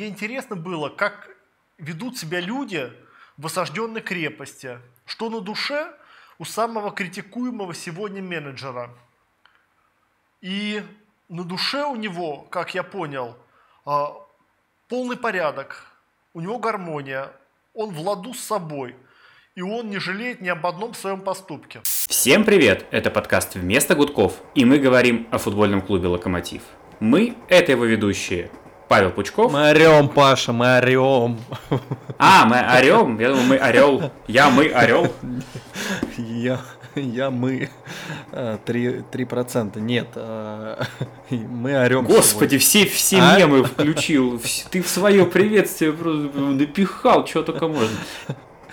мне интересно было, как ведут себя люди в осажденной крепости. Что на душе у самого критикуемого сегодня менеджера. И на душе у него, как я понял, а, полный порядок, у него гармония, он в ладу с собой, и он не жалеет ни об одном своем поступке. Всем привет! Это подкаст «Вместо гудков», и мы говорим о футбольном клубе «Локомотив». Мы – это его ведущие Павел Пучков. Мы орем, Паша, мы орем. А, мы орем? Я думал, мы орел. Я, мы, орел. Я, я, мы. А, три, три процента. Нет, а, мы орем. Господи, все, все а? мемы включил. Ты в свое приветствие просто напихал, что только можно.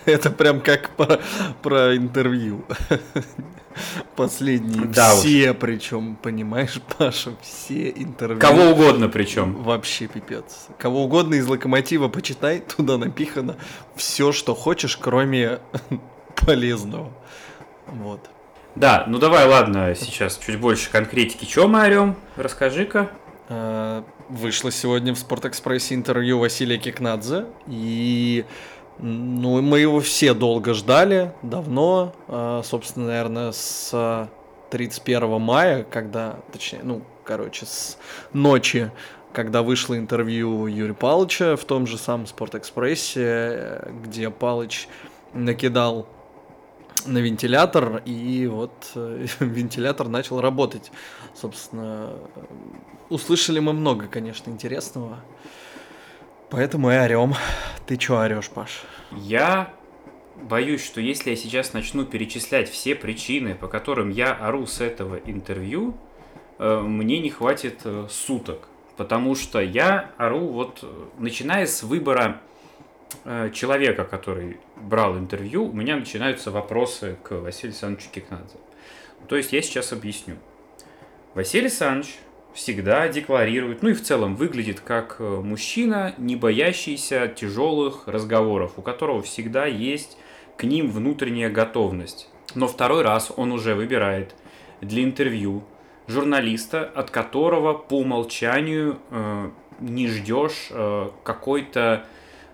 Это прям как про, про интервью. Последние да все, уж. причем, понимаешь, Паша, все интервью. Кого угодно причем. Вообще пипец. Кого угодно из локомотива почитай, туда напихано все, что хочешь, кроме полезного. Вот. Да, ну давай, ладно, сейчас чуть больше конкретики. Чего мы орем? Расскажи-ка. А, вышло сегодня в Спортэкспрессе интервью Василия Кикнадзе, и ну, мы его все долго ждали, давно, а, собственно, наверное, с 31 мая, когда, точнее, ну, короче, с ночи, когда вышло интервью Юрия Палыча в том же самом Спортэкспрессе, где Палыч накидал на вентилятор, и вот вентилятор начал работать. Собственно, услышали мы много, конечно, интересного. Поэтому и орем. Ты чё орешь, Паш? Я боюсь, что если я сейчас начну перечислять все причины, по которым я ору с этого интервью, э, мне не хватит э, суток. Потому что я ору вот, э, начиная с выбора человека, который брал интервью, у меня начинаются вопросы к Василию Александровичу Кикнадзе. То есть я сейчас объясню. Василий Александрович всегда декларирует, ну и в целом выглядит как э, мужчина, не боящийся тяжелых разговоров, у которого всегда есть к ним внутренняя готовность. Но второй раз он уже выбирает для интервью журналиста, от которого по умолчанию э, не ждешь э, какой-то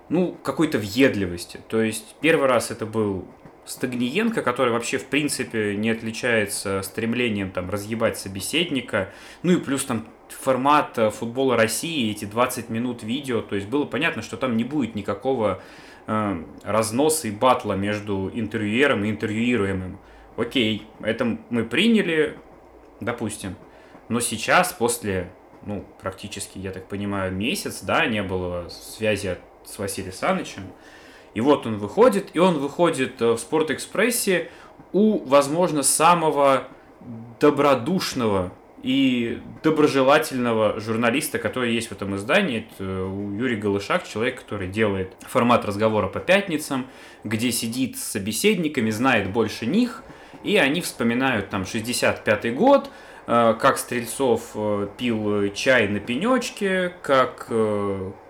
ну, какой-то въедливости. То есть первый раз это был Стагниенко, который вообще в принципе не отличается стремлением там разъебать собеседника, ну и плюс там формат э, футбола России, эти 20 минут видео, то есть было понятно, что там не будет никакого э, разноса и батла между интервьюером и интервьюируемым. Окей, это мы приняли, допустим, но сейчас после, ну, практически, я так понимаю, месяц, да, не было связи с Василием Санычем, и вот он выходит, и он выходит э, в Спортэкспрессе у, возможно, самого добродушного и доброжелательного журналиста, который есть в этом издании. Это э, Юрий Голышак, человек, который делает формат разговора по пятницам, где сидит с собеседниками, знает больше них, и они вспоминают там 65-й год, э, как Стрельцов пил чай на пенечке, как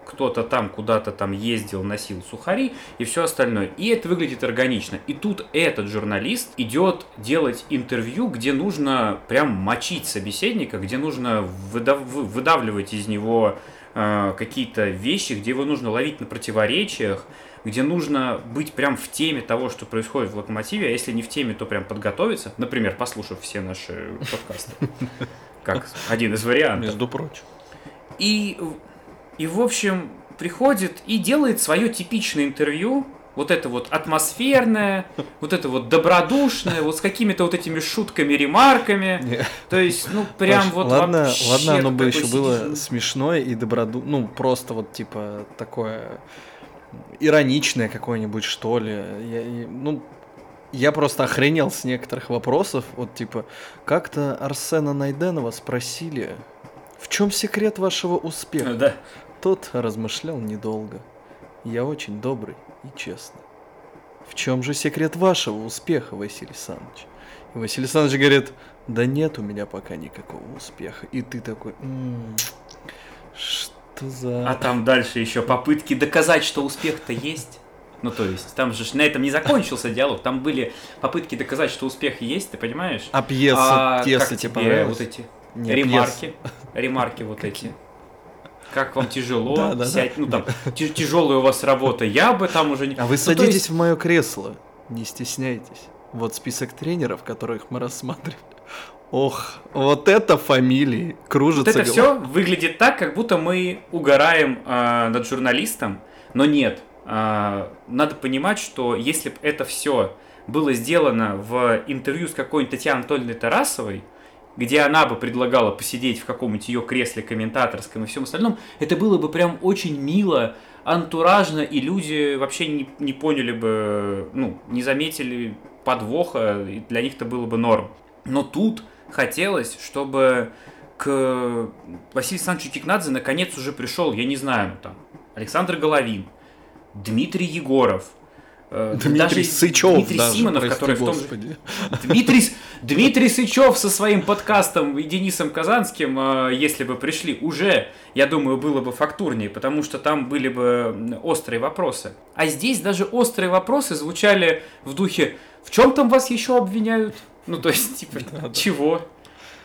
кто-то там куда-то там ездил, носил сухари и все остальное. И это выглядит органично. И тут этот журналист идет делать интервью, где нужно прям мочить собеседника, где нужно выдав выдавливать из него э, какие-то вещи, где его нужно ловить на противоречиях, где нужно быть прям в теме того, что происходит в локомотиве, а если не в теме, то прям подготовиться, например, послушав все наши подкасты, как один из вариантов. Между прочим. И и, в общем, приходит и делает свое типичное интервью, вот это вот атмосферное, вот это вот добродушное, вот с какими-то вот этими шутками, ремарками. То есть, ну, прям Паш, вот ладно, вообще... Ладно, оно бы еще сидишь... было смешное и добродушное, ну, просто вот, типа, такое ироничное какое-нибудь, что ли. Я, я, ну, я просто охренел с некоторых вопросов. Вот, типа, как-то Арсена Найденова спросили, в чем секрет вашего успеха? Да. Тот размышлял недолго. Я очень добрый и честный. В чем же секрет вашего успеха, Василий Александрович? И Василий Александрович говорит, да нет у меня пока никакого успеха. И ты такой, м-м, что за... А там дальше еще попытки доказать, что успех-то есть. Ну, то есть, там же на этом не закончился диалог. Там были попытки доказать, что успех есть, ты понимаешь? А пьеса, а, пьеса тебе понравилась? Вот эти не, ремарки, пьес. ремарки вот эти. Как вам тяжело, Да, да, сядь, ну там, тя- тяжелая у вас работа, я бы там уже не... А вы Ну, садитесь есть- в мое кресло, не стесняйтесь. Вот список тренеров, которых мы рассматривали. Ох, вот это фамилии Вот кружится это голова. все выглядит так, как будто мы угораем а, над журналистом, но нет. А, надо понимать, что если бы это все было сделано в интервью с какой-нибудь Татьяной Анатольевной Тарасовой, где она бы предлагала посидеть в каком-нибудь ее кресле комментаторском и всем остальном, это было бы прям очень мило, антуражно, и люди вообще не, не поняли бы, ну, не заметили подвоха, и для них это было бы норм. Но тут хотелось, чтобы к Василию Александровичу Кикнадзе наконец уже пришел, я не знаю, там, Александр Головин, Дмитрий Егоров, Дмитрий даже Сычев Дмитрий даже, Симонов, прости который в том же господи. Дмитрий, Дмитрий Сычев со своим подкастом и Денисом Казанским, э, если бы пришли, уже, я думаю, было бы фактурнее, потому что там были бы острые вопросы. А здесь даже острые вопросы звучали в духе «В чем там вас еще обвиняют?» Ну, то есть, типа, чего?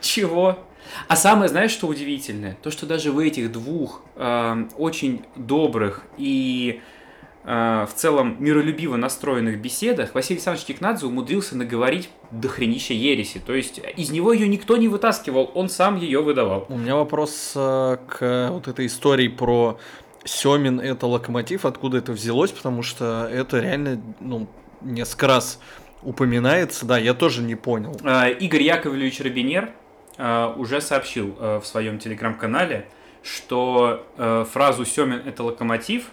Чего? А самое, знаешь, что удивительное? То, что даже в этих двух э, очень добрых и э, в целом миролюбиво настроенных беседах Василий Александрович Кикнадзе умудрился наговорить дохренища ереси. То есть из него ее никто не вытаскивал, он сам ее выдавал. У меня вопрос э, к вот этой истории про Семин это локомотив, откуда это взялось, потому что это реально, ну, несколько раз упоминается, да, я тоже не понял. Э, Игорь Яковлевич Робинер э, уже сообщил э, в своем телеграм-канале, что э, фразу «Семин – это локомотив»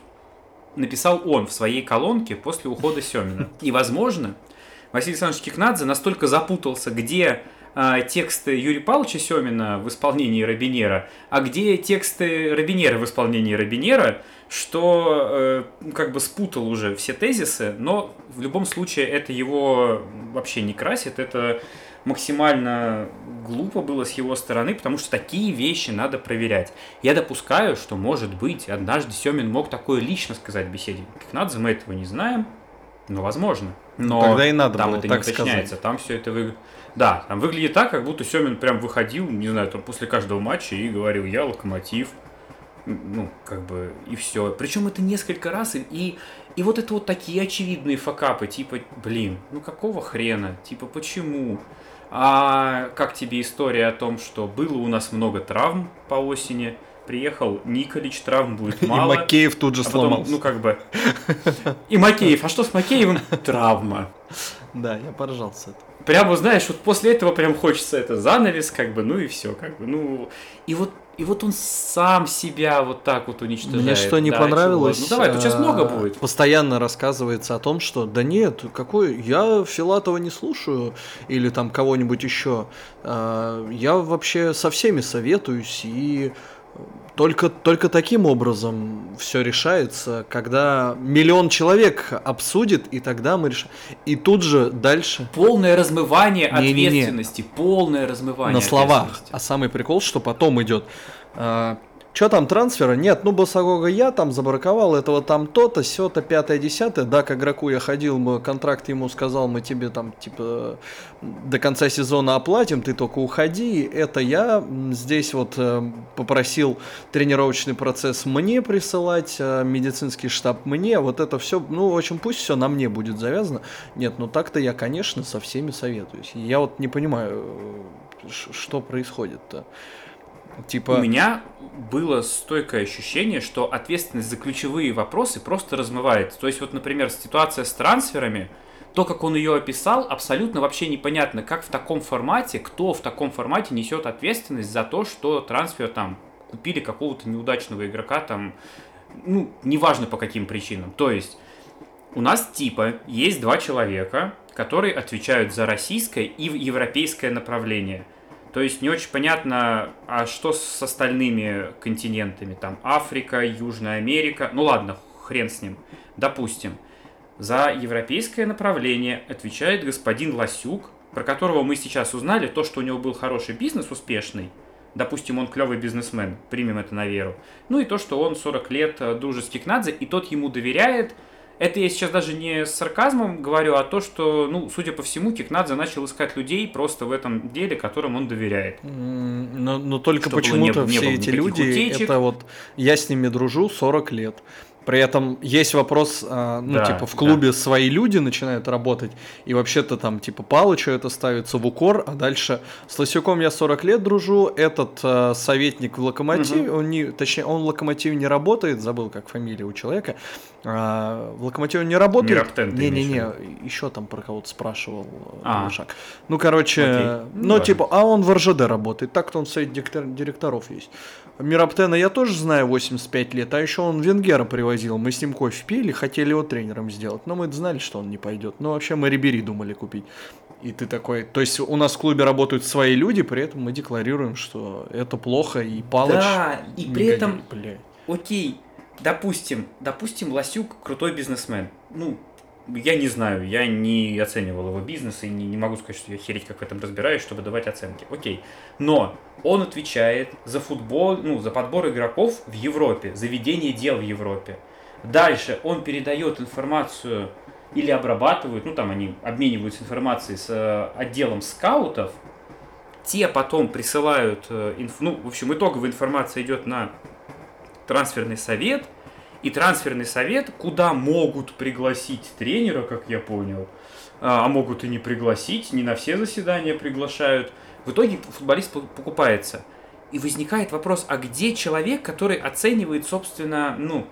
написал он в своей колонке после ухода Семина. И, возможно, Василий Александрович Кикнадзе настолько запутался, где э, тексты Юрия Павловича Семина в исполнении Робинера, а где тексты Робинера в исполнении Робинера, что э, как бы спутал уже все тезисы, но в любом случае это его вообще не красит, это максимально глупо было с его стороны, потому что такие вещи надо проверять. Я допускаю, что, может быть, однажды Семин мог такое лично сказать беседе. Кикнадзе мы этого не знаем, но возможно. Но Тогда и надо там было это так не уточняется, там все это выглядит... Да, там выглядит так, как будто Семин прям выходил, не знаю, там после каждого матча и говорил, я локомотив. Ну, как бы, и все. Причем это несколько раз, и, и, и вот это вот такие очевидные факапы, типа, блин, ну какого хрена? Типа, почему? А как тебе история о том, что было у нас много травм по осени, приехал Николич, травм будет мало. И Макеев тут же а потом, сломался. ну как бы... И Макеев, а что с Макеевым? Травма. Да, я поржал с этого. Прямо, знаешь, вот после этого прям хочется это занавес, как бы, ну и все, как бы, ну... И вот, и вот он сам себя вот так вот уничтожает. Мне что не Да, понравилось, чего? Ну давай, тут сейчас а, много будет. Постоянно рассказывается о том, что да нет, какой я Филатова не слушаю или там кого-нибудь еще. А, Я вообще со всеми советуюсь и только, только таким образом все решается, когда миллион человек обсудит, и тогда мы решаем. И тут же дальше Полное размывание Не-не-не. ответственности, полное размывание на словах. А самый прикол, что потом идет. Что там трансфера? Нет, ну Басагога я там забраковал, этого там то-то, все-то, пятое, десятое. Да, к игроку я ходил, мы контракт ему сказал, мы тебе там типа до конца сезона оплатим, ты только уходи. Это я здесь вот э, попросил тренировочный процесс мне присылать, э, медицинский штаб мне. Вот это все, ну, в общем, пусть все на мне будет завязано. Нет, ну так-то я, конечно, со всеми советуюсь. Я вот не понимаю, э, что происходит-то. Типа... У меня было стойкое ощущение, что ответственность за ключевые вопросы просто размывается. То есть, вот, например, ситуация с трансферами, то, как он ее описал, абсолютно вообще непонятно, как в таком формате, кто в таком формате несет ответственность за то, что трансфер там купили какого-то неудачного игрока там, ну, неважно по каким причинам. То есть, у нас типа есть два человека, которые отвечают за российское и европейское направление. То есть не очень понятно, а что с остальными континентами, там Африка, Южная Америка, ну ладно, хрен с ним, допустим. За европейское направление отвечает господин Ласюк, про которого мы сейчас узнали, то, что у него был хороший бизнес, успешный, допустим, он клевый бизнесмен, примем это на веру, ну и то, что он 40 лет э, дружит с Кикнадзе, и тот ему доверяет, Это я сейчас даже не с сарказмом говорю, а то, что, ну, судя по всему, Кикнадзе начал искать людей просто в этом деле, которым он доверяет. Но, но только почему-то все эти люди, утечек. это вот я с ними дружу 40 лет. При этом есть вопрос, а, ну, да, типа, в клубе да. свои люди начинают работать, и вообще-то там, типа, Палычу это ставится в укор, а дальше с Лосюком я 40 лет дружу, этот э, советник в Локомотиве, угу. он не, точнее, он в Локомотиве не работает, забыл, как фамилия у человека, а, в Локомотиве он не работает. Не-не-не, еще там про кого-то спрашивал э, а. Шаг. Ну, короче, Окей. ну, ну типа, а он в РЖД работает, так-то он в совет директоров есть. Мираптена я тоже знаю 85 лет, а еще он Венгера привозил. Мы с ним кофе пили, хотели его тренером сделать, но мы знали, что он не пойдет. Ну, вообще мы Рибери думали купить. И ты такой, то есть у нас в клубе работают свои люди, при этом мы декларируем, что это плохо, и Палыч... Да, и при этом, бля. окей, допустим, допустим, Ласюк крутой бизнесмен. Ну, я не знаю, я не оценивал его бизнес и не, не могу сказать, что я хереть как в этом разбираюсь, чтобы давать оценки. Окей. Но он отвечает за футбол, ну, за подбор игроков в Европе, за ведение дел в Европе. Дальше он передает информацию или обрабатывает, ну там они обмениваются информацией с э, отделом скаутов, те потом присылают, э, ну, в общем, итоговая информация идет на трансферный совет, и трансферный совет, куда могут пригласить тренера, как я понял, а, а могут и не пригласить, не на все заседания приглашают. В итоге футболист покупается. И возникает вопрос, а где человек, который оценивает, собственно, ну,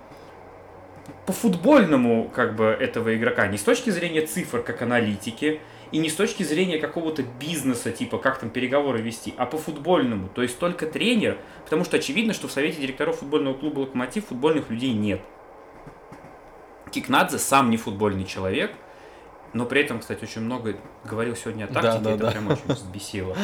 по футбольному как бы этого игрока, не с точки зрения цифр как аналитики, и не с точки зрения какого-то бизнеса, типа как там переговоры вести, а по футбольному. То есть только тренер, потому что очевидно, что в совете директоров футбольного клуба «Локомотив» футбольных людей нет. Кикнадзе сам не футбольный человек, но при этом, кстати, очень много говорил сегодня о тактике, да, да, это да. прям очень взбесило.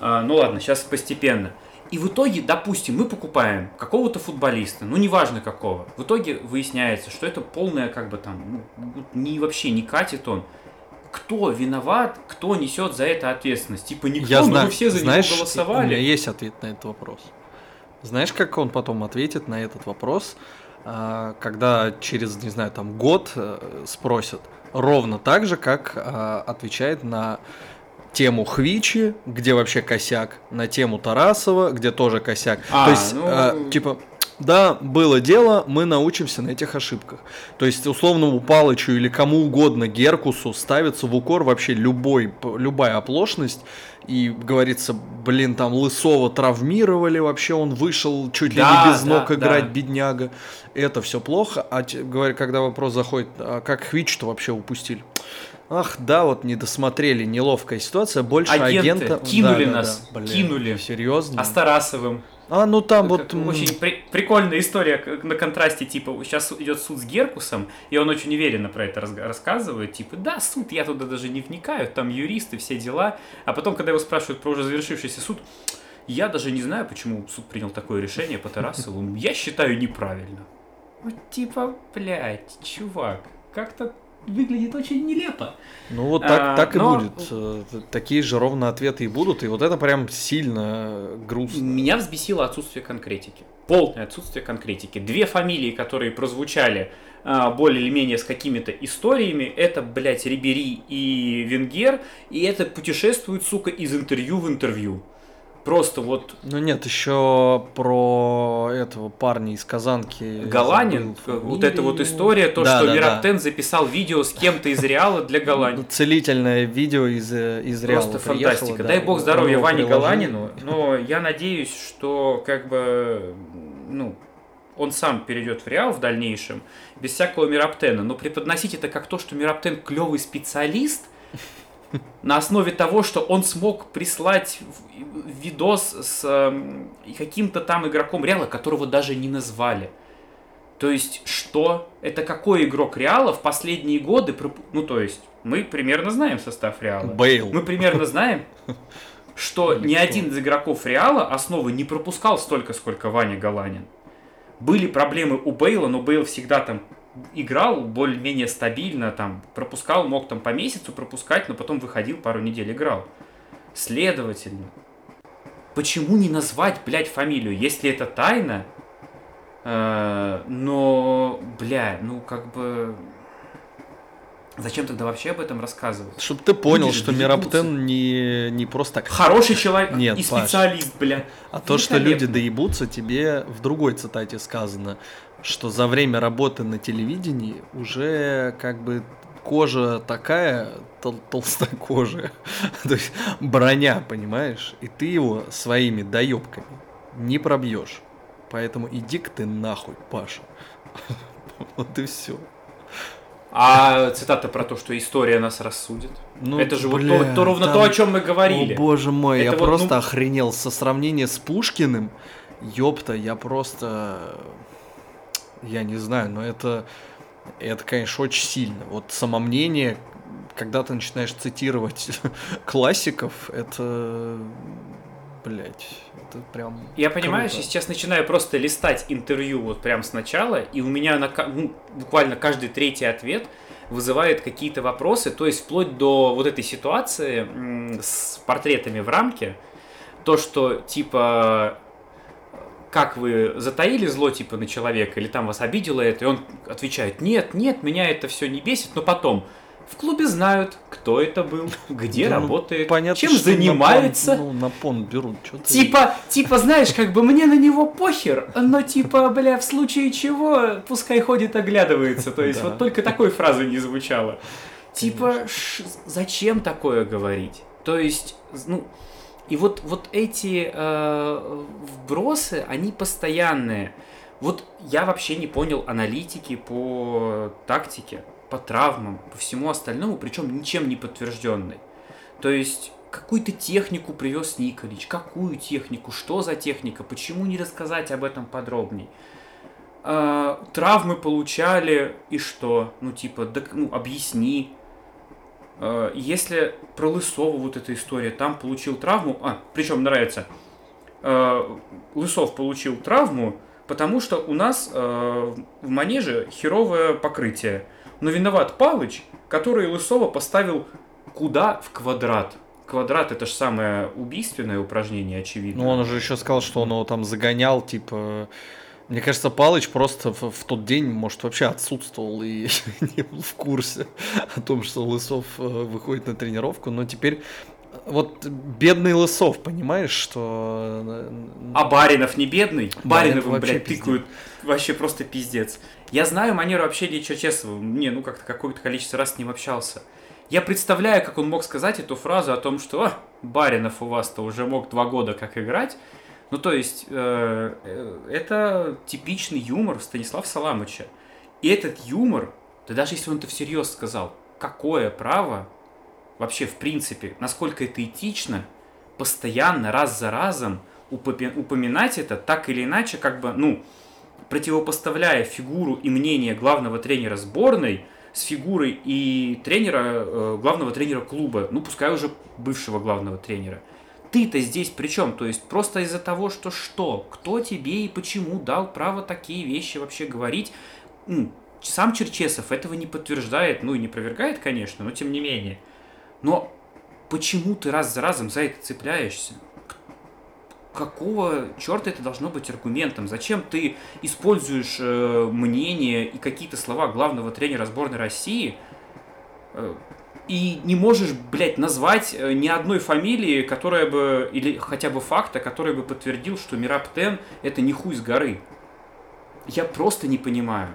А, ну ладно, сейчас постепенно. И в итоге, допустим, мы покупаем какого-то футболиста, ну неважно какого. В итоге выясняется, что это полная как бы там, ну, не вообще не катит он кто виноват, кто несет за это ответственность. Типа никто, Я знаю, мы все за знаешь, него голосовали. У меня есть ответ на этот вопрос. Знаешь, как он потом ответит на этот вопрос, а, когда через, не знаю, там год э, спросят, ровно так же, как а, отвечает на тему Хвичи, где вообще косяк, на тему Тарасова, где тоже косяк. А, То есть, ну... э, типа, да, было дело, мы научимся на этих ошибках. То есть, условному Палычу или кому угодно Геркусу ставится в укор вообще любой, любая оплошность. И говорится, блин, там Лысова травмировали, вообще он вышел чуть ли да, не без ног да, играть, да. бедняга. Это все плохо. А говоря, когда вопрос заходит, а как Хвич-то вообще упустили? Ах, да, вот не досмотрели, неловкая ситуация. Больше Агенты агента... кинули да, нас, да, да. Блин, кинули. Серьезно? А с Тарасовым? А, ну там вот... Очень при- прикольная история на контрасте, типа, сейчас идет суд с Геркусом, и он очень уверенно про это раз- рассказывает, типа, да, суд, я туда даже не вникаю, там юристы, все дела. А потом, когда его спрашивают про уже завершившийся суд, я даже не знаю, почему суд принял такое решение по Тарасову, я считаю неправильно. Вот типа, блядь, чувак, как-то выглядит очень нелепо. Ну вот так, а, так но... и будет. Э, такие же ровно ответы и будут, и вот это прям сильно грустно. Меня взбесило отсутствие конкретики. Полное отсутствие конкретики. Две фамилии, которые прозвучали а, более или менее с какими-то историями, это, блядь, Рибери и Венгер, и это путешествует, сука, из интервью в интервью. Просто вот... Ну нет, еще про этого парня из Казанки. Галанин, вот эта вот история, то, да, что да, Мираптен да. записал видео с кем-то из Реала для Галани. Целительное видео из, из Реала. Просто фантастика. Да, Дай бог здоровья Ване Галанину, но я надеюсь, что как бы, ну, он сам перейдет в Реал в дальнейшем, без всякого Мираптена, но преподносить это как то, что Мираптен клевый специалист, на основе того, что он смог прислать видос с э, каким-то там игроком Реала, которого даже не назвали. То есть, что? Это какой игрок Реала в последние годы... Ну, то есть, мы примерно знаем состав Реала. Бейл. Мы примерно знаем, что ни один из игроков Реала основы не пропускал столько, сколько Ваня Галанин. Были проблемы у Бейла, но Бейл всегда там играл более-менее стабильно, там, пропускал, мог там по месяцу пропускать, но потом выходил, пару недель играл. Следовательно, почему не назвать, блядь, фамилию, если это тайна? Э, но, бля, ну, как бы... Зачем тогда вообще об этом рассказывать? Чтобы ты понял, Люди что доебутся. Мираптен не, не просто так. Хороший человек Нет, и Паш. специалист, бля. А то, что люди доебутся, тебе в другой цитате сказано, что за время работы на телевидении уже как бы кожа такая тол- толстокожая, то есть броня, понимаешь, и ты его своими доебками не пробьешь. Поэтому иди-ка ты нахуй, Паша. Вот и все. А цитата про то, что история нас рассудит. Ну, это же вот бля, то, то ровно там- то, о чем мы говорили. О боже мой, Это я вот, просто ну- охренел со сравнения с Пушкиным. Ёпта, я просто... Я не знаю, но это... Это, конечно, очень сильно. Вот самомнение, когда ты начинаешь цитировать классиков, это... Блять, это прям... Я понимаешь, круто. я сейчас начинаю просто листать интервью вот прям сначала, и у меня на, ну, буквально каждый третий ответ вызывает какие-то вопросы, то есть вплоть до вот этой ситуации с портретами в рамке, то, что типа как вы затаили зло типа на человека, или там вас обидело это, и он отвечает, нет, нет, меня это все не бесит, но потом в клубе знают, кто это был, где Да, ну, работает, понятно, чем что на пон- занимается. ну, на пон берут. Ты- Типа, типа, знаешь, как бы мне на него похер, но типа, бля, в случае чего, пускай ходит, оглядывается. То есть Да. вот только такой фразы не звучало. Типа, ш- зачем такое говорить? То есть, ну, и вот, вот эти э, вбросы, они постоянные. Вот я вообще не понял аналитики по тактике, по травмам, по всему остальному, причем ничем не подтвержденной. То есть какую-то технику привез Николич, какую технику, что за техника, почему не рассказать об этом подробней. А, травмы получали и что? Ну типа, да, ну объясни. А, если про Лысова вот эта история, там получил травму, а, причем нравится, а, Лысов получил травму, потому что у нас а, в манеже херовое покрытие. Но виноват Палыч, который Лысова поставил куда в квадрат. Квадрат это же самое убийственное упражнение, очевидно. Ну, он уже еще сказал, что он его там загонял, типа... Мне кажется, Палыч просто в, в тот день, может, вообще отсутствовал и не был в курсе о том, что Лысов э, выходит на тренировку. Но теперь вот бедный Лысов, понимаешь, что... э, А Баринов не бедный? Баринов вообще блядь, пиздец. тыкают. Вообще просто пиздец. Я знаю манеру общения Чечесова. Не, ну как-то какое-то количество раз с ним общался. Я представляю, как он мог сказать эту фразу о том, что «А, Баринов у вас-то уже мог два года как играть. Ну, то есть, э, э, это типичный юмор Станислава Саламыча. И этот юмор, да даже если он это всерьез сказал, какое право вообще, в принципе, насколько это этично, постоянно, раз за разом упоминать это так или иначе, как бы, ну, противопоставляя фигуру и мнение главного тренера сборной с фигурой и тренера, э, главного тренера клуба, ну, пускай уже бывшего главного тренера. Ты-то здесь при чем? То есть просто из-за того, что что? Кто тебе и почему дал право такие вещи вообще говорить? Сам Черчесов этого не подтверждает, ну и не опровергает, конечно, но тем не менее. Но почему ты раз за разом за это цепляешься? Какого черта это должно быть аргументом? Зачем ты используешь э, мнение и какие-то слова главного тренера сборной России э, и не можешь, блядь, назвать э, ни одной фамилии, которая бы, или хотя бы факта, который бы подтвердил, что Мираптен это не хуй с горы? Я просто не понимаю.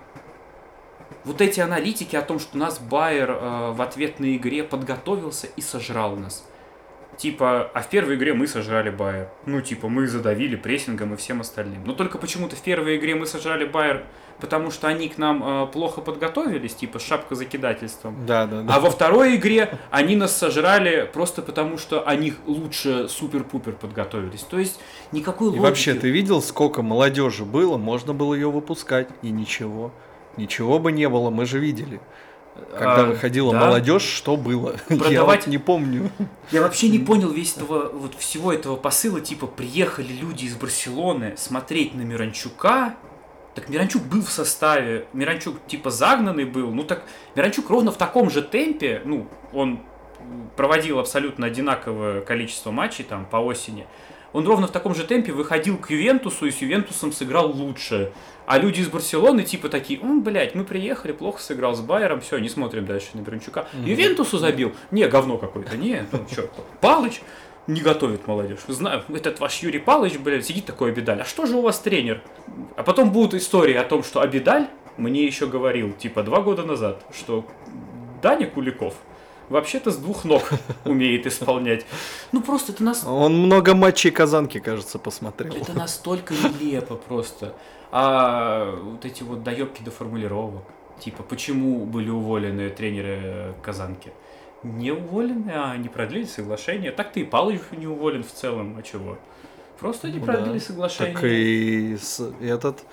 Вот эти аналитики о том, что у нас Байер э, в ответной игре подготовился и сожрал нас. Типа, а в первой игре мы сожрали Байер. Ну, типа, мы задавили прессингом и всем остальным. Но только почему-то в первой игре мы сожрали Байер, потому что они к нам э, плохо подготовились, типа, шапка закидательством. Да, да, да. А во второй игре они нас сожрали просто потому, что они лучше супер-пупер подготовились. То есть никакой И логики. вообще, ты видел, сколько молодежи было? Можно было ее выпускать, и ничего. Ничего бы не было, мы же видели. Когда А, выходила да. молодежь, что было? Я Продавать- вот не помню. Я вообще не понял весь этого, вот всего этого посыла, типа, приехали люди из Барселоны смотреть на Миранчука, так Миранчук был в составе, Миранчук типа загнанный был, ну так Миранчук ровно в таком же темпе, ну, он проводил абсолютно одинаковое количество матчей там по осени, Он ровно в таком же темпе выходил к Ювентусу и с Ювентусом сыграл лучше. А люди из Барселоны типа такие, ну, блядь, мы приехали, плохо сыграл с Байером, все, не смотрим дальше на Брончука. Mm-hmm. Ювентусу забил? Не, говно какое-то, не, ну, что, Палыч не готовит молодежь. Знаю, этот ваш Юрий Палыч, блядь, сидит такой Абидаль. А что же у вас тренер? А потом будут истории о том, что Абидаль мне еще говорил, типа, два года назад, что Даня Куликов вообще-то с двух ног умеет исполнять. Ну просто это нас... Он много матчей Казанки, кажется, посмотрел. Это настолько нелепо просто. А вот эти вот доебки до формулировок. Типа, почему были уволены тренеры Казанки? Не уволены, а не продлили соглашение. Так ты и Павлович не уволен в целом, а чего? Просто не продлили да. соглашение. Так и этот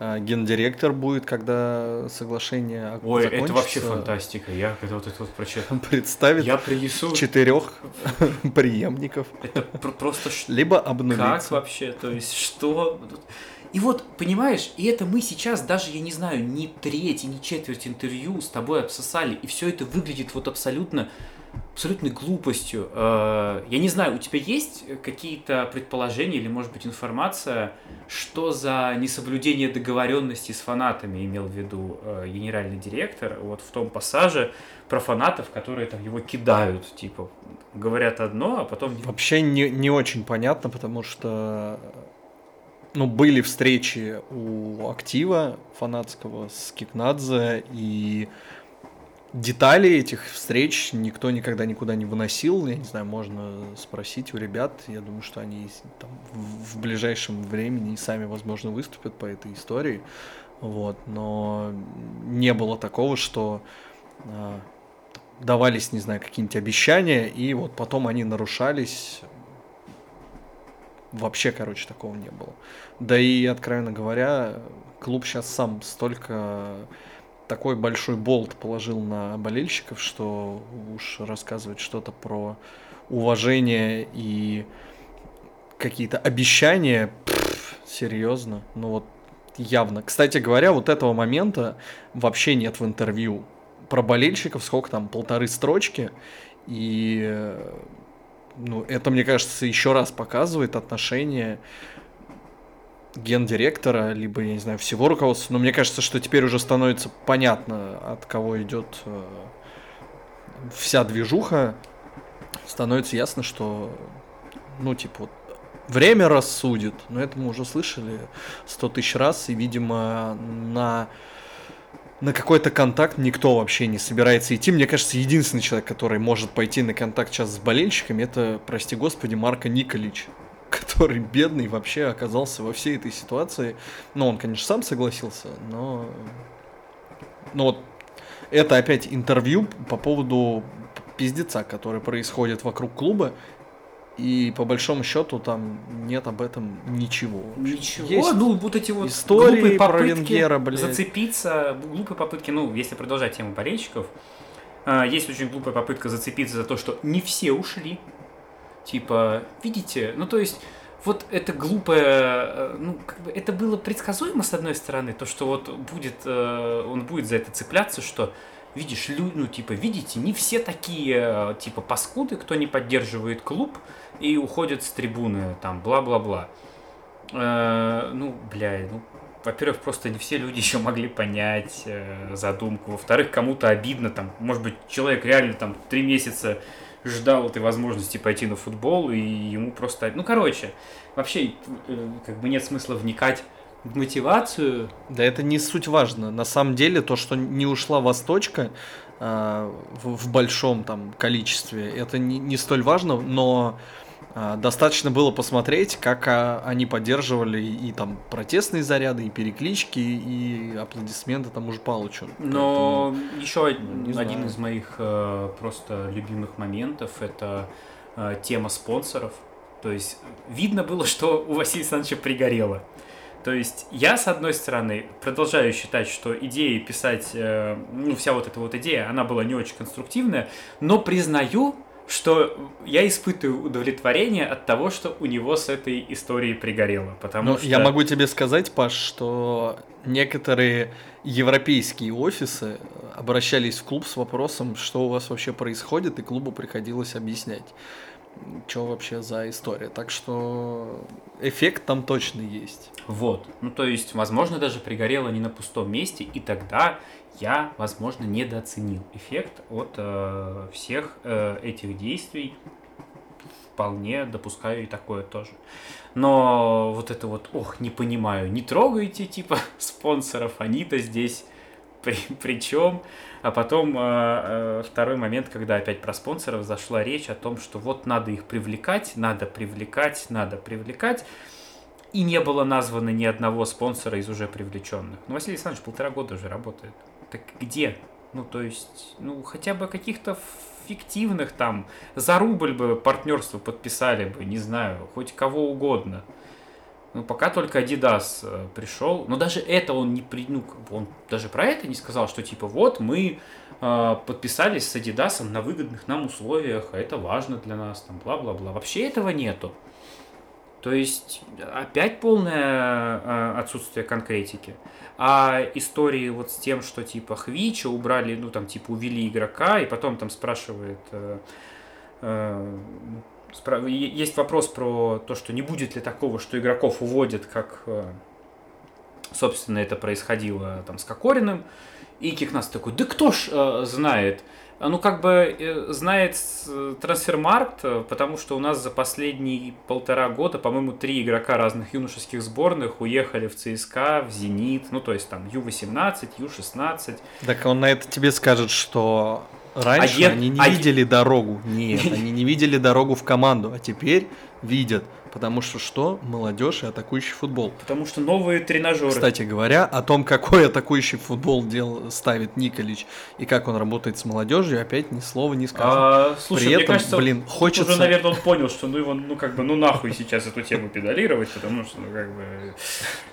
гендиректор будет, когда соглашение Ой, закончится. это вообще фантастика. Я когда вот это вот прочитал. Представит я принесу... четырех преемников. Это просто... Либо обнулиться. Как вообще? То есть что? И вот, понимаешь, и это мы сейчас даже, я не знаю, ни треть, ни четверть интервью с тобой обсосали, и все это выглядит вот абсолютно абсолютной глупостью. Э, я не знаю, у тебя есть какие-то предположения или, может быть, информация, что за несоблюдение договоренности с фанатами имел в виду э, генеральный директор вот в том пассаже про фанатов, которые там его кидают, типа, говорят одно, а потом... Вообще не, не очень понятно, потому что ну, были встречи у актива фанатского с Кикнадзе, и детали этих встреч никто никогда никуда не выносил. Я не знаю, можно спросить у ребят. Я думаю, что они там, в ближайшем времени сами, возможно, выступят по этой истории. Вот, но не было такого, что э, давались, не знаю, какие-нибудь обещания, и вот потом они нарушались. Вообще, короче, такого не было. Да и, откровенно говоря, клуб сейчас сам столько такой большой болт положил на болельщиков, что уж рассказывать что-то про уважение и какие-то обещания, пфф, серьезно, ну вот явно. Кстати говоря, вот этого момента вообще нет в интервью. Про болельщиков сколько там, полторы строчки, и ну, это, мне кажется, еще раз показывает отношение гендиректора, либо, я не знаю, всего руководства. Но мне кажется, что теперь уже становится понятно, от кого идет э, вся движуха. Становится ясно, что, ну, типа, вот, время рассудит. Но это мы уже слышали сто тысяч раз. И, видимо, на на какой-то контакт никто вообще не собирается идти. Мне кажется, единственный человек, который может пойти на контакт сейчас с болельщиками, это, прости господи, Марко Николич который бедный вообще оказался во всей этой ситуации. Ну, он, конечно, сам согласился, но... Ну вот, это опять интервью по поводу пиздеца, который происходит вокруг клуба. И по большому счету там нет об этом ничего. Ничего. Есть ну вот эти вот истории попытки про Венгера, блядь. зацепиться, глупые попытки, ну если продолжать тему болельщиков, а, есть очень глупая попытка зацепиться за то, что не все ушли, Типа, видите, ну то есть вот это глупое, э, ну, как бы это было предсказуемо с одной стороны, то, что вот будет, э, он будет за это цепляться, что видишь, люди, ну, типа, видите, не все такие, э, типа, паскуды, кто не поддерживает клуб и уходят с трибуны, там, бла-бла-бла. Э, ну, бля, ну, во-первых, просто не все люди еще могли понять э, задумку. Во-вторых, кому-то обидно, там, может быть, человек реально там три месяца ждал этой возможности пойти на футбол, и ему просто... Ну, короче, вообще, э, как бы нет смысла вникать в мотивацию. Да это не суть важно. На самом деле, то, что не ушла Восточка э, в, в большом там количестве, это не, не столь важно, но достаточно было посмотреть, как а, они поддерживали и там протестные заряды, и переклички, и аплодисменты тому же Палычу. Но Поэтому, еще ну, один из моих э, просто любимых моментов это э, тема спонсоров. То есть видно было, что у Василия Александровича пригорело. То есть я, с одной стороны, продолжаю считать, что идея писать, э, ну, вся вот эта вот идея, она была не очень конструктивная, но признаю, что я испытываю удовлетворение от того, что у него с этой историей пригорело. Потому ну, что... Я могу тебе сказать, Паш, что некоторые европейские офисы обращались в клуб с вопросом, что у вас вообще происходит, и клубу приходилось объяснять. Что вообще за история. Так что эффект там точно есть. Вот. Ну, то есть, возможно, даже пригорело не на пустом месте, и тогда я, возможно, недооценил эффект от э, всех э, этих действий. Вполне допускаю и такое тоже. Но вот это вот, ох, не понимаю, не трогайте, типа, спонсоров, они-то здесь при, при чем? А потом э, э, второй момент, когда опять про спонсоров зашла речь о том, что вот надо их привлекать, надо привлекать, надо привлекать. И не было названо ни одного спонсора из уже привлеченных. Ну, Василий Александрович полтора года уже работает. Так где? Ну, то есть, ну, хотя бы каких-то фиктивных там, за рубль бы партнерство подписали бы, не знаю, хоть кого угодно. Ну, пока только Adidas э, пришел, но даже это он не при, ну, он даже про это не сказал, что типа вот мы э, подписались с Adidas на выгодных нам условиях, а это важно для нас, там, бла-бла-бла. Вообще этого нету. То есть опять полное э, отсутствие конкретики. А истории вот с тем, что типа Хвича убрали, ну там типа увели игрока, и потом там спрашивает, э, э, есть вопрос про то, что не будет ли такого, что игроков уводят, как, э, собственно, это происходило там с Кокориным. И Кикнас такой, да кто ж э, знает. Ну, как бы э, знает э, трансфермаркт, потому что у нас за последние полтора года, по-моему, три игрока разных юношеских сборных уехали в ЦСКА, в Зенит, ну, то есть там Ю-18, Ю-16. Так он на это тебе скажет, что раньше А е- они не а видели дорогу. Нет, они не видели дорогу в команду, а теперь видят. Потому что что? Молодежь и атакующий футбол. Потому что новые тренажеры. Кстати говоря, о том, какой атакующий футбол дел ставит Николич и как он работает с молодежью, опять ни слова не сказано. А, слушай, При мне этом, кажется, блин, хочется- уже, наверное, он понял, что ну его, ну как бы, ну нахуй сейчас эту тему педалировать, потому что, ну как бы...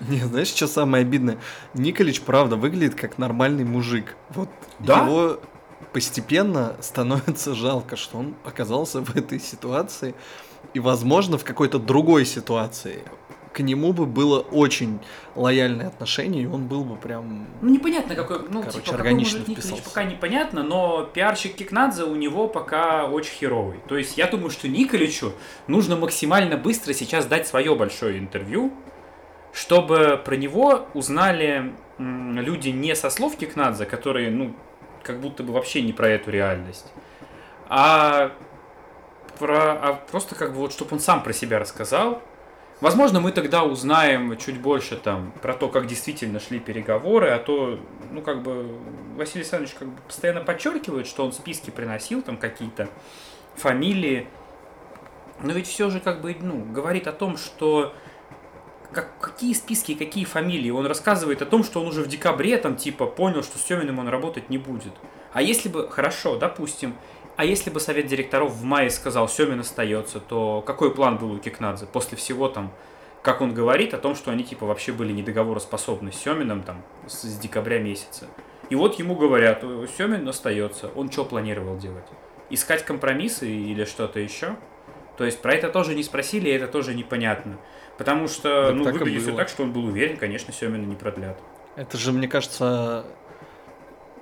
Не, знаешь, что самое обидное? Николич, правда, выглядит как нормальный мужик. Вот Да? его постепенно становится жалко, что он оказался в этой ситуации. И, возможно, в какой-то другой ситуации к нему бы было очень лояльное отношение, и он был бы прям... Ну непонятно какой, ну Короче, типа, какой органично Николич вписался. пока непонятно, но пиарщик Кикнадзе у него пока очень херовый. То есть я думаю, что Николичу нужно максимально быстро сейчас дать свое большое интервью, чтобы про него узнали люди не со слов Кикнадзе, которые, ну, как будто бы вообще не про эту реальность, а про, а просто как бы вот, чтобы он сам про себя рассказал. Возможно, мы тогда узнаем чуть больше там про то, как действительно шли переговоры, а то, ну, как бы, Василий Александрович как бы постоянно подчеркивает, что он списки приносил, там какие-то фамилии, но ведь все же как бы, ну, говорит о том, что как, какие списки, и какие фамилии. Он рассказывает о том, что он уже в декабре там типа понял, что с Семиным он работать не будет. А если бы, хорошо, допустим, а если бы совет директоров в мае сказал, Семин остается, то какой план был у Кикнадзе после всего там, как он говорит о том, что они типа вообще были недоговороспособны с Семиным там с, с декабря месяца. И вот ему говорят, «Э, Семин остается. Он что планировал делать? Искать компромиссы или что-то еще? То есть про это тоже не спросили, и это тоже непонятно. Потому что, Так ну, так выглядит все так, что он был уверен, конечно, Семина не продлят. Это же, мне кажется,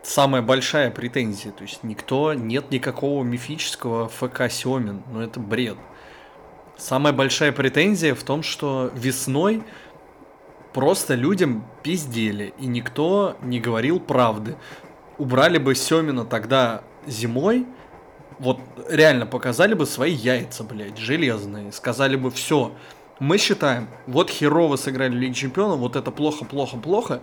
самая большая претензия. То есть никто, нет никакого мифического ФК Семин. Ну это бред. Самая большая претензия в том, что весной просто людям пиздели, и никто не говорил правды. Убрали бы Семина тогда зимой, вот реально показали бы свои яйца, блядь, железные. Сказали бы, все, мы считаем, вот херово сыграли в Лиге Чемпионов, вот это плохо, плохо, плохо.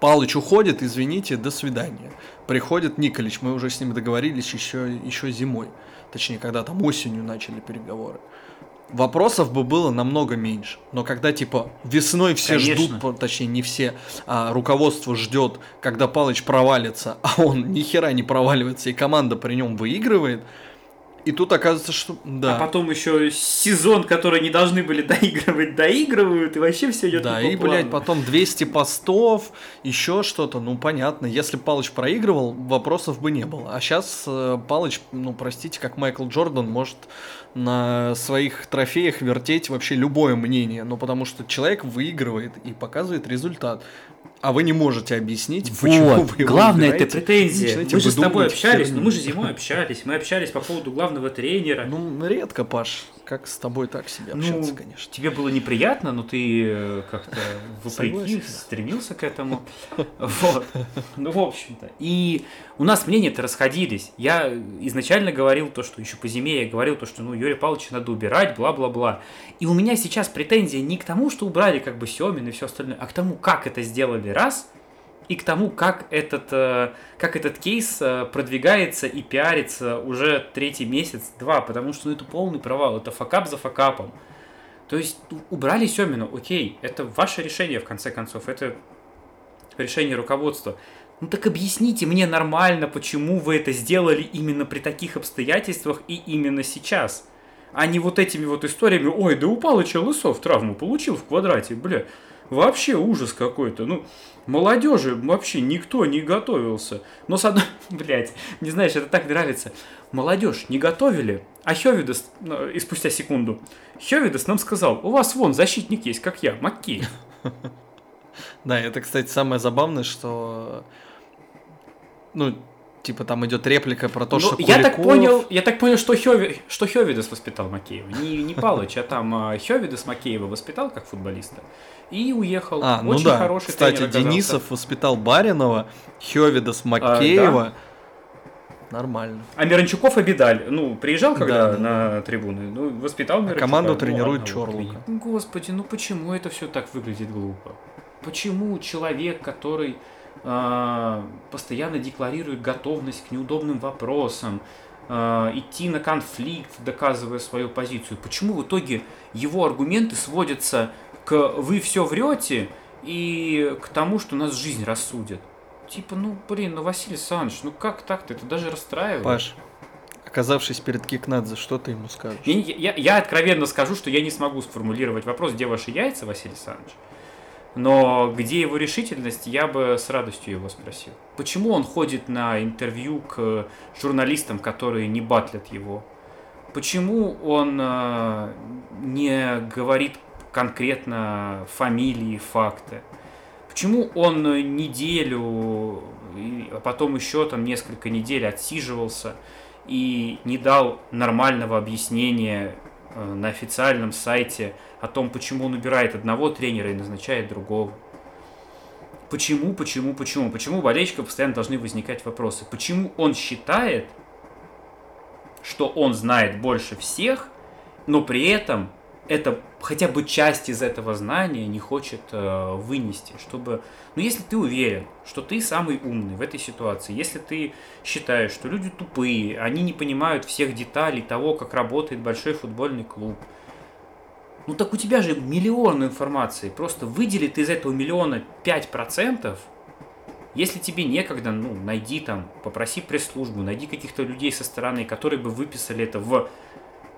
Палыч уходит, извините, до свидания. Приходит Николич, мы уже с ним договорились еще, еще зимой. Точнее, когда там осенью начали переговоры. Вопросов бы было намного меньше. Но когда, типа, весной все Конечно. ждут, точнее, не все, а руководство ждет, когда Палыч провалится, а он ни хера не проваливается, и команда при нем выигрывает, и тут оказывается, что... Да. А потом еще сезон, который не должны были доигрывать, доигрывают, и вообще все идет Да, и, блядь, плану. потом 200 постов, еще что-то, ну, понятно. Если Палыч проигрывал, вопросов бы не было. А сейчас Палыч, ну, простите, как Майкл Джордан, может на своих трофеях вертеть вообще любое мнение. Ну, потому что человек выигрывает и показывает результат. а вы не можете объяснить, почему Вот, вы его главная это претензия. Мы же с тобой общались, херню. ну мы же зимой общались, мы общались по поводу главного тренера. Ну, редко, Паш, как с тобой так себе Ну, общаться, конечно. Тебе было неприятно, но ты э, как-то вопреки стремился к этому. Вот. Ну, в общем-то. И у нас мнения-то расходились. Я изначально говорил то, что еще по зиме я говорил то, что ну Юрия Павловича надо убирать, бла-бла-бла. И у меня сейчас претензия не к тому, что убрали как бы Семин и все остальное, а к тому, как это сделали раз, и к тому, как этот, э, как этот кейс э, продвигается и пиарится уже третий месяц, два, потому что ну, это полный провал, это факап за факапом. То есть у- убрали Семину, окей, это ваше решение в конце концов, это решение руководства. Ну так объясните мне нормально, почему вы это сделали именно при таких обстоятельствах и именно сейчас. А не вот этими вот историями, ой, да у Палыча Лысов травму получил в квадрате, бля. Вообще ужас какой-то. Ну, молодежи вообще никто не готовился. Но с одной... Блядь, не знаешь, это так нравится. Молодежь не готовили, а Хёвидас, ну, и спустя секунду, Хёвидас нам сказал, у вас вон защитник есть, как я, Маккей. Да, это, кстати, самое забавное, что... Ну, типа там идет реплика про то, Ну, что я так Куликов- понял, я так понял, что, Хёви, что Хёвидас воспитал Макеева. Не, не Палыч, а там а, Хёвидас Макеева воспитал как футболиста. И уехал. А, ну Очень да. хороший Кстати. Денисов воспитал Баринова, Хёвидас Макеева. Нормально. А Миранчуков и Бедаль, ну, приезжал когда Да, да, на трибуны, ну, воспитал Миранчука. команду ну, тренирует одного Чорлука. Ну, Господи, ну почему это все так выглядит глупо? Почему человек, который а, постоянно декларирует готовность к неудобным вопросам, а, идти на конфликт, доказывая свою позицию, почему в итоге его аргументы сводятся к «вы все врете» и к тому, что нас жизнь рассудит? Типа, ну, блин, ну, Василий Александрович, ну как так-то? Это даже расстраивает. Паш, оказавшись перед Кикнадзе, что ты ему скажешь? Я, я- я откровенно скажу, что я не смогу сформулировать вопрос, где ваши яйца, Василий Александрович. Но где его решительность, я бы с радостью его спросил. Почему он ходит на интервью к журналистам, которые не батлят его? Почему он э, не говорит конкретно фамилии, факты? Почему он неделю, а потом еще там несколько недель отсиживался и не дал нормального объяснения на официальном сайте о том, почему он убирает одного тренера и назначает другого? Почему, почему, почему? Почему у болельщиков постоянно должны возникать вопросы? Почему он считает, что он знает больше всех, но при этом это хотя бы часть из этого знания не хочет э, вынести, чтобы, ну если ты уверен, что ты самый умный в этой ситуации, если ты считаешь, что люди тупые, они не понимают всех деталей того, как работает большой футбольный клуб, ну так у тебя же миллион информации, просто выдели ты из этого миллиона 5%, если тебе некогда, ну, найди там, попроси пресс-службу, найди каких-то людей со стороны, которые бы выписали это в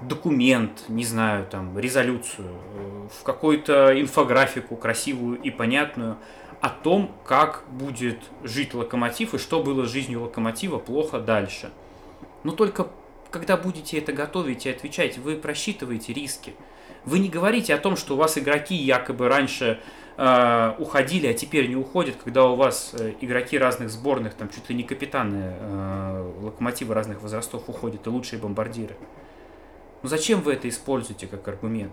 документ, не знаю, там, резолюцию, э, в какую-то инфографику красивую и понятную о том, как будет жить локомотив и что было с жизнью локомотива плохо дальше. Но только когда будете это готовить и отвечать, вы просчитываете риски. Вы не говорите о том, что у вас игроки якобы раньше э, уходили, а теперь не уходят, когда у вас э, игроки разных сборных, там чуть ли не капитаны э, локомотива разных возрастов уходят и лучшие бомбардиры. Ну зачем вы это используете как аргумент?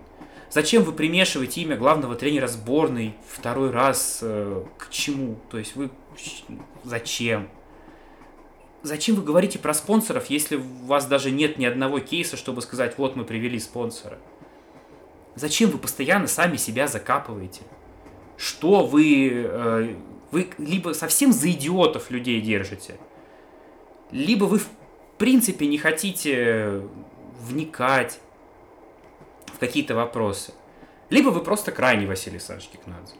Зачем вы примешиваете имя главного тренера сборной второй раз э, к чему? То есть вы зачем? Зачем вы говорите про спонсоров, если у вас даже нет ни одного кейса, чтобы сказать, вот мы привели спонсора? Зачем вы постоянно сами себя закапываете? Что вы... э, вы либо совсем за идиотов людей держите, либо вы в принципе не хотите вникать в какие-то вопросы. Либо вы просто крайний Василий Александрович Кикнадзе.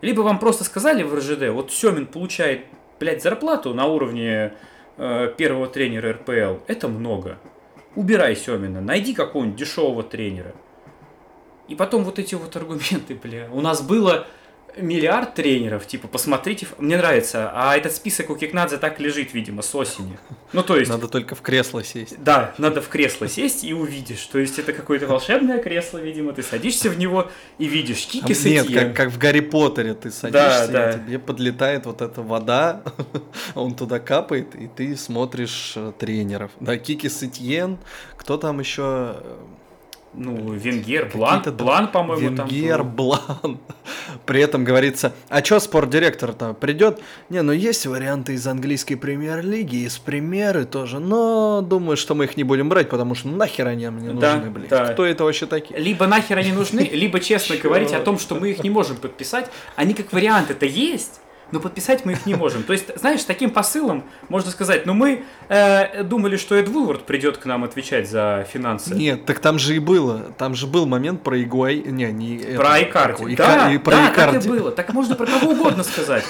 Либо вам просто сказали в РЖД, вот Семин получает, блядь, зарплату на уровне э, первого тренера РПЛ. Это много. Убирай Семина, найди какого-нибудь дешевого тренера. И потом вот эти вот аргументы, бля. У нас было миллиард тренеров, типа, посмотрите, мне нравится, а этот список у Кикнадзе так лежит, видимо, с осени. Ну, то есть... Надо только в кресло сесть. Да, надо в кресло сесть и увидишь. То есть это какое-то волшебное кресло, видимо, ты садишься в него и видишь Кики а, Нет, как, как в Гарри Поттере ты садишься, да, да. тебе подлетает вот эта вода, он туда капает, и ты смотришь э, тренеров. Да, Кики Сетьен, кто там еще ну, Венгер, Блан, Блан, по-моему, там. Венгер, Блан. При этом говорится, а чё спортдиректор-то придет? Не, ну есть варианты из английской премьер-лиги, из премьеры тоже, но думаю, что мы их не будем брать, потому что нахер они мне да, нужны, блин. Да. Кто это вообще такие? Либо нахер они нужны, либо честно говорить о том, что мы их не можем подписать. Они как вариант это есть, но подписать мы их не можем. То есть, знаешь, таким посылом можно сказать, ну мы э, думали, что Эд Вулвард придет к нам отвечать за финансы. Нет, так там же и было, там же был момент про Игуай, не, не про Икарди. Да, и про да, Икарди. так и было. Так можно про кого угодно сказать.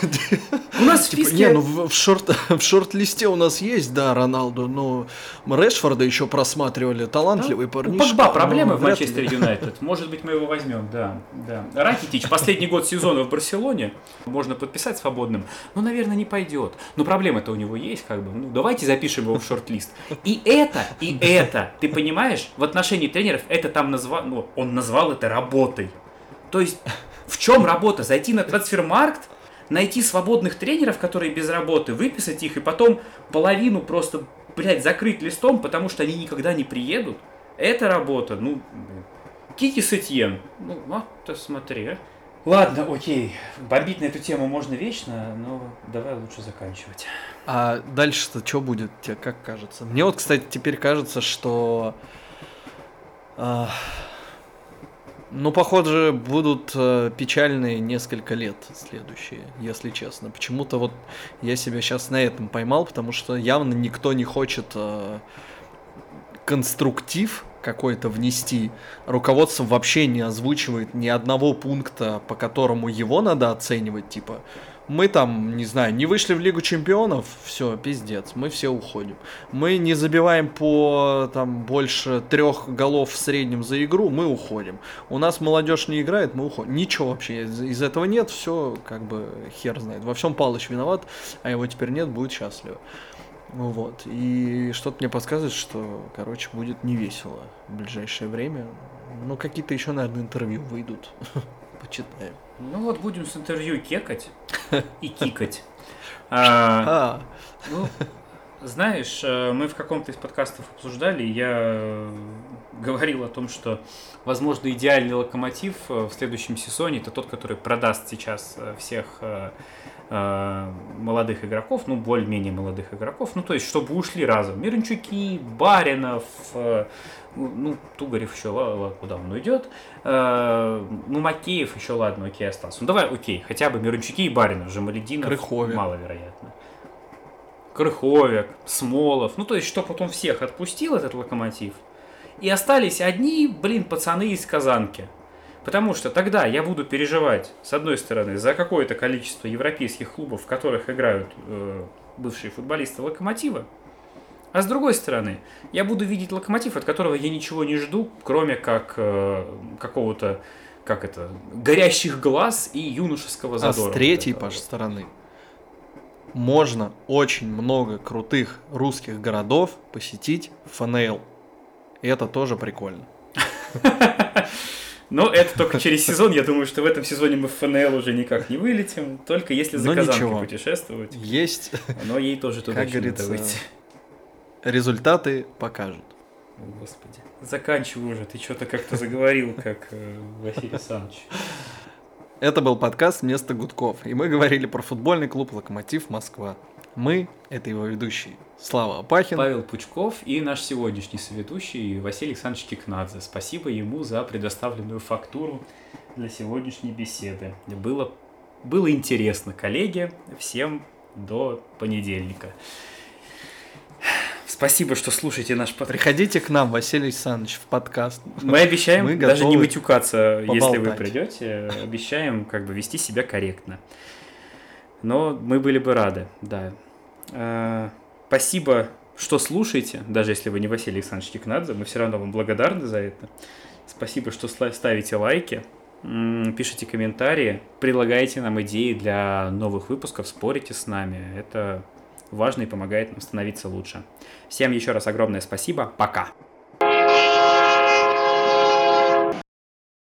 У нас в типа, списке... Не, ну в, шорт, в шорт-листе у нас есть, да, Роналду, но Решфорда еще просматривали, талантливый да? парнишка. У Погба проблемы в Манчестер Юнайтед. Может быть, мы его возьмем, да. да. Ракитич, последний год сезона в Барселоне, можно подписать с свободным. Ну, наверное, не пойдет. Но проблема-то у него есть, как бы. Ну, давайте запишем его в шорт-лист. И это, и это, ты понимаешь, в отношении тренеров это там назвал, ну, он назвал это работой. То есть, в чем работа? Зайти на трансфермаркт, найти свободных тренеров, которые без работы, выписать их и потом половину просто, блядь, закрыть листом, потому что они никогда не приедут. Это работа, ну, Кики Сетьен. Ну, вот, смотри, а. Ладно, окей. Бомбить на эту тему можно вечно, но давай лучше заканчивать. А дальше-то что будет, тебе как кажется? Мне вот, кстати, теперь кажется, что... А, ну, похоже, будут а, печальные несколько лет следующие, если честно. Почему-то вот я себя сейчас на этом поймал, потому что явно никто не хочет а, конструктив какой-то внести. Руководство вообще не озвучивает ни одного пункта, по которому его надо оценивать, типа, мы там, не знаю, не вышли в Лигу Чемпионов, все, пиздец, мы все уходим. Мы не забиваем по там больше трех голов в среднем за игру, мы уходим. У нас молодежь не играет, мы уходим. Ничего вообще из, из этого нет, все как бы хер знает. Во всем Палыч виноват, а его теперь нет, будет счастливо. Ну вот. И что-то мне подсказывает, что, короче, будет не весело в ближайшее время. Ну, какие-то еще, наверное, интервью выйдут. Почитаем. Ну вот будем с интервью кекать и кикать. А, а. Ну, знаешь, э, мы в каком-то из подкастов обсуждали, я говорил о том, что, возможно, идеальный локомотив э, в следующем сезоне это тот, который продаст сейчас э, всех молодых игроков, ну, более-менее молодых игроков, ну, то есть, чтобы ушли разом. Мирончуки, Баринов, ну, Тугарев еще, ладно, куда он уйдет. Ну, Макеев еще, ладно, окей, остался. Ну, давай, окей, хотя бы Мирончуки и Баринов, Жамалединов, Крыховик. маловероятно. Крыховик, Смолов, ну, то есть, чтобы потом всех отпустил этот локомотив, и остались одни, блин, пацаны из Казанки. Потому что тогда я буду переживать, с одной стороны, за какое-то количество европейских клубов, в которых играют э, бывшие футболисты Локомотива, а с другой стороны, я буду видеть локомотив, от которого я ничего не жду, кроме как э, какого-то, как это, горящих глаз и юношеского задора. А с третьей, Паш, стороны, можно очень много крутых русских городов посетить в ФНЛ. И это тоже прикольно. Но это только через сезон. Я думаю, что в этом сезоне мы в ФНЛ уже никак не вылетим. Только если за Казанкой путешествовать. Есть. Но ей тоже туда как говорится, выйти результаты покажут. О, Господи. Заканчивай уже, ты что-то как-то заговорил, как э, Василий Александрович. Это был подкаст «Место гудков», и мы говорили про футбольный клуб «Локомотив Москва». Мы — это его ведущий Слава Апахин. Павел Пучков и наш сегодняшний соведущий Василий Александрович Кикнадзе. Спасибо ему за предоставленную фактуру для сегодняшней беседы. Было, было интересно, коллеги. Всем до понедельника. Спасибо, что слушаете наш подкаст. Приходите к нам, Василий Александрович, в подкаст. Мы обещаем Мы даже не матюкаться, поболтать. если вы придете. Обещаем как бы вести себя корректно. Но мы были бы рады, да. А, спасибо, что слушаете, даже если вы не Василий Александрович Кикнадзе, мы все равно вам благодарны за это. Спасибо, что ставите лайки. пишите комментарии, предлагайте нам идеи для новых выпусков, спорите с нами. Это важно и помогает нам становиться лучше. Всем еще раз огромное спасибо. Пока.